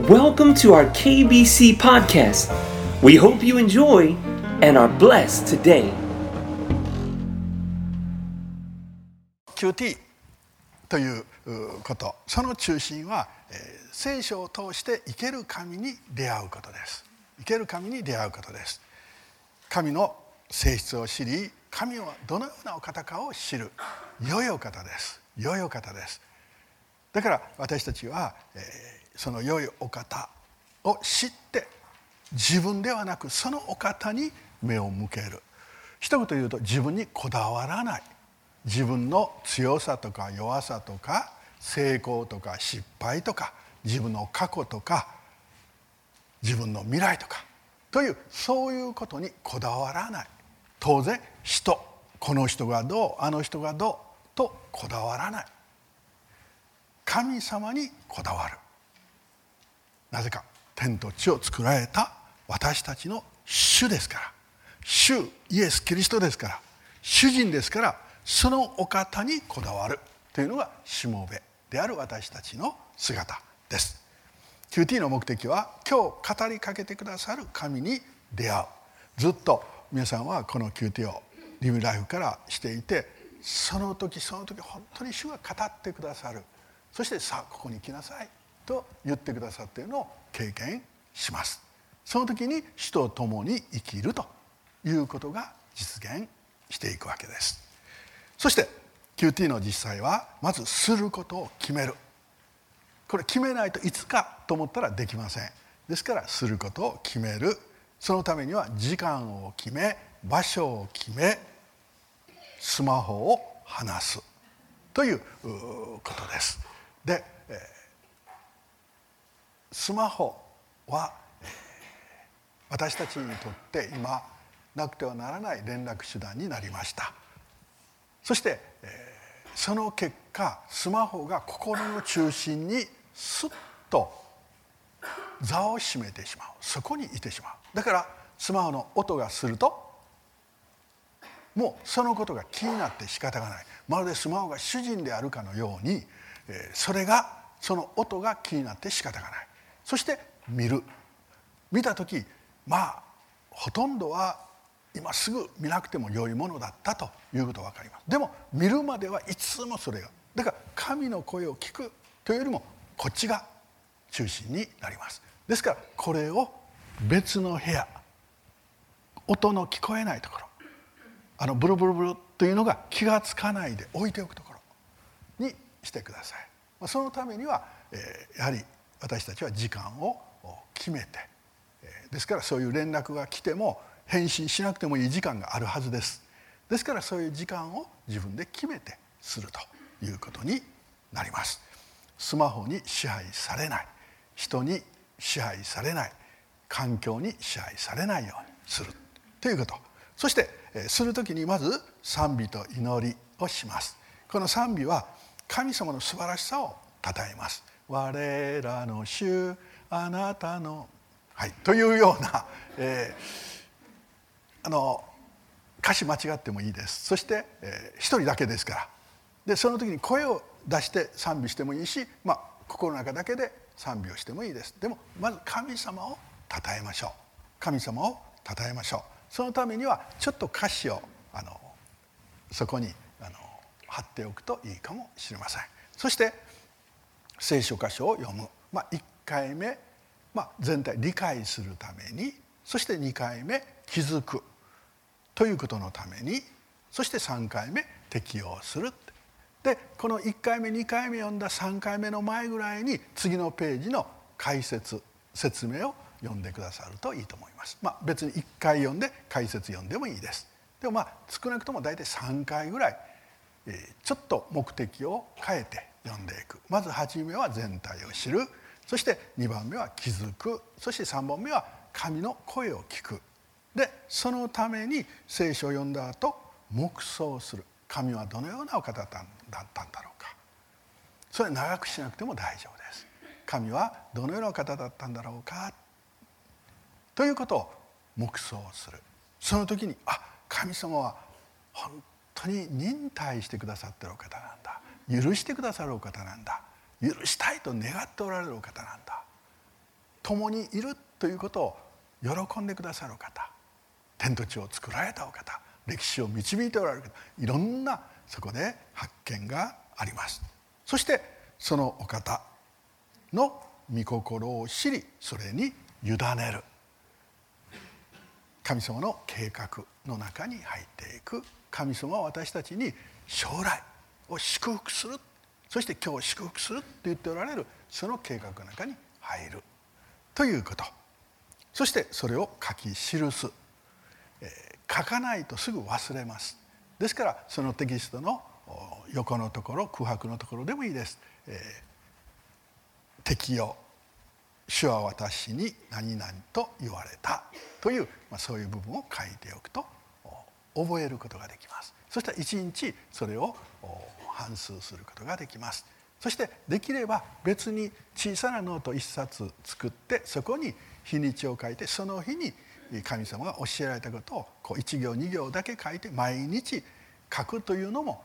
Welcome to our KBC podcast. We hope you enjoy and are blessed today. QT ということ。その中心は、えー聖書を通して生ける神に出会うことです。生ける神に出会うことです。神の性質を知り神はどのようなお方かを知る。良いお方です。良いお方です。だから私たちは、えーその良いお方を知って自分ではなくそのお方に目を向ける。一言言うと自分にこだわらない。自分の強さとか弱さとか成功とか失敗とか自分の過去とか自分の未来とか。というそういうことにこだわらない。当然人この人がどうあの人がどうとこだわらない。神様にこだわる。なぜか天と地を作られた私たちの主ですから。主イエス・キリストですから。主人ですからそのお方にこだわる。というのがしもべである私たちの姿です。QT の目的は今日語りかけてくださる神に出会う。ずっと皆さんはこの QT をリブライフからしていてその時その時本当に主が語ってくださる。そしてさあここに来なさい。と言ってくださっているのを経験します。その時に主と共に生きるということが実現していくわけです。そして QT の実際はまずすることを決める。これ決めないといつかと思ったらできません。ですからすることを決める。そのためには時間を決め場所を決めスマホを離すということです。でスマホは私たちにとって今なくてはならない連絡手段になりました。そしてその結果スマホが心の中心にスッと座を占めてしまう。そこにいてしまう。だからスマホの音がするともうそのことが気になって仕方がない。まるでスマホが主人であるかのようにそれがその音が気になって仕方がない。そして見る。見た時まあほとんどは今すぐ見なくても良いものだったということが分かります。でも見るまではいつもそれが。だから神の声を聞くというよりもこっちが中心になります。ですからこれを別の部屋音の聞こえないところあのブルブルブルというのが気が付かないで置いておくところにしてください。そのためにはやはり私たちは時間を決めてですからそういう連絡が来ても返信しなくてもいい時間があるはずです。ですからそういう時間を自分で決めてするということになります。スマホに支配されない。人に支配されない。環境に支配されないようにするということ。そしてする時にまず賛美と祈りをします。この賛美は神様の素晴らしさを称えます。我らの主あなたの。はい。というような、えー、あの歌詞間違ってもいいです。そして、えー、一人だけですから。でその時に声を出して賛美してもいいし、まあ、心の中だけで賛美をしてもいいです。でもまず神様を称えましょう。神様を称えましょう。そのためにはちょっと歌詞をあのそこにあの貼っておくといいかもしれません。そして聖書箇所を読む、まあ、1回目、まあ、全体理解するためにそして2回目気づくということのためにそして3回目適用するでこの1回目2回目読んだ3回目の前ぐらいに次のページの解説説明を読んでくださるといいと思います。まあ、別に1回読んで解説読んでもいいです。でもまあ少なくとも大体3回ぐらい、えー、ちょっと目的を変えて読んでいく。まず初めは全体を知る。そして2番目は気づく。そして3本目は神の声を聞く。でそのために聖書を読んだ後黙想する。神はどのようなお方だったんだろうか。それ長くしなくても大丈夫です。神はどのようなお方だったんだろうか。ということを黙想する。その時にあ神様は本当に忍耐してくださってるお方なんだ。許してくださるお方なんだ。許したいと願っておられるお方なんだ。共にいるということを喜んでくださるお方。天と地を作られたお方。歴史を導いておられる方。いろんなそこで発見があります。そしてそのお方の御心を知りそれに委ねる。神様の計画の中に入っていく。神様は私たちに将来を祝福する。そして今日祝福するって言っておられる。その計画の中に入る。ということ。そしてそれを書き記す、えー、書かないとすぐ忘れます。ですからそのテキストの横のところ空白のところでもいいです、えー、適用。主は私に何々と言われた。という、まあ、そういう部分を書いておくと覚えることができますそしたら一日それを反数することができますそしてできれば別に小さなノート1冊作ってそこに日にちを書いてその日に神様が教えられたことをこう1行2行だけ書いて毎日書くというのも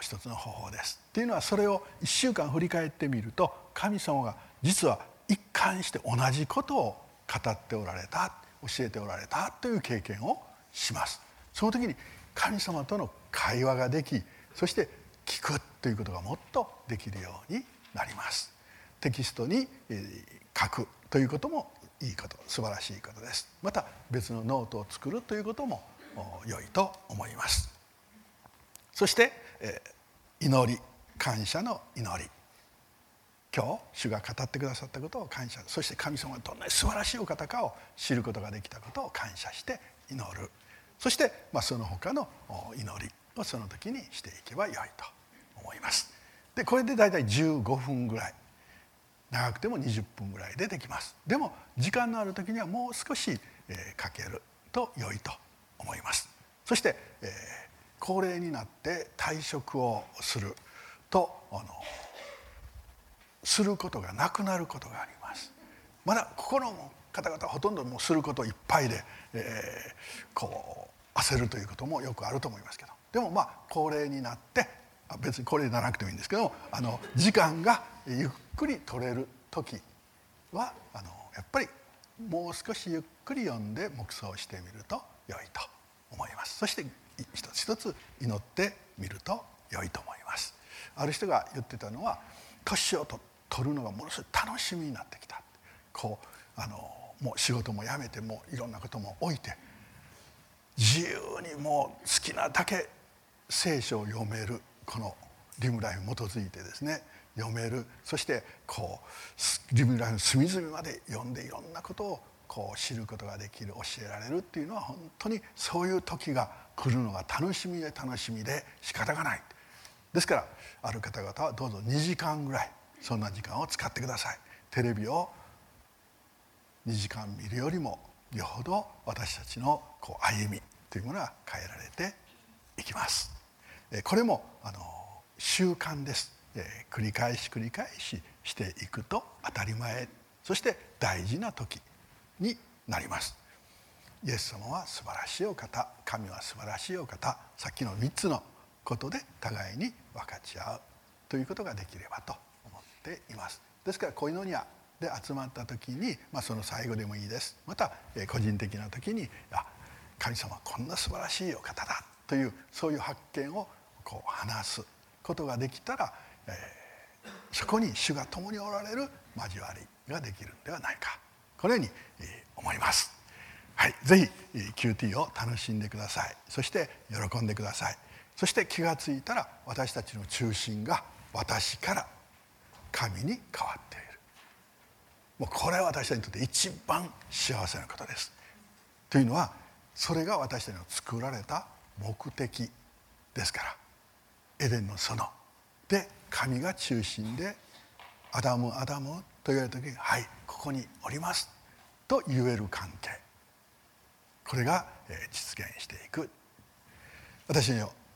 一つの方法です。っていうのはそれを1週間振り返ってみると神様が実は一貫して同じことを語っておられた教えておられたという経験をします。その時に神様との会話ができそして聞くということがもっとできるようになります。テキストに書くということもいいこと素晴らしいことです。また別のノートを作るということも良いと思います。そして祈り感謝の祈り。今日主が語ってくださったことを感謝。そして神様がどんなに素晴らしいお方かを知ることができたことを感謝して祈る。そして、まあ、その他の祈りをその時にしていけばよいと思います。でこれで大体15分ぐらい。長くても20分ぐらいでできます。でも時間のある時にはもう少し、えー、かけると良いと思います。そして、えー、高齢になって退職をするとあのすることがなくなることがあります。まだここの方々はほとんどもうすることいっぱいで、えー、こう焦るということもよくあると思いますけど。でもまあ高齢になって別にこれにならなくてもいいんですけどあの時間がゆっくり取れる時はあのやっぱりもう少しゆっくり読んで黙想してみると良いと思います。そして一つ一つ祈ってみると良いと思います。ある人が言ってたのは年を取るのがものすごい楽しみになってきた。こうあのもう仕事も辞めてもいろんなことも置いて自由にもう好きなだけ聖書を読めるこのリムライフに基づいてですね読める。そしてこうリムライフの隅々まで読んでいろんなことをこう知ることができる教えられるっていうのは本当にそういう時が来るのが楽しみで楽しみで仕方がない。ですからある方々はどうぞ2時間ぐらいそんな時間を使ってください。テレビを2時間見るよりもよほど私たちのこう歩みというものが変えられていきます。これもあの習慣です。繰り返し繰り返ししていくと当たり前そして大事な時になります。イエス様は素晴らしいお方神は素晴らしいお方さっきの3つのことで互いに分かち合うということができればと思っています。ですからこういうのにはで集まった時に、まあ、その最後でもいいです。また個人的な時にあ神様こんな素晴らしいお方だというそういう発見をこう話すことができたら、えー、そこに主が共におられる交わりができるんではないか。このように、えー、思います。はい、ぜひ QT を楽しんでください。そして喜んでください。そして気が付いたら私たちの中心が私から神に変わっている。もうこれは私たちにとって一番幸せなことです。というのはそれが私たちの作られた目的ですから。エデンの園。で神が中心で「アダムアダム」と言われた時に「はいここにおります」と言える関係。これが実現していく。私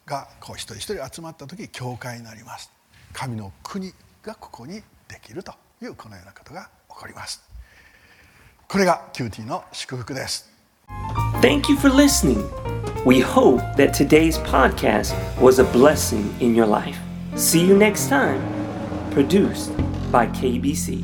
がこう一人一人集まった時教会になります。神の国がここにできるというこのようなことが 起こりますこれがキューティーの祝福です Thank you for listening. We hope that today's podcast was a blessing in your life. See you next time. Produced by KBC.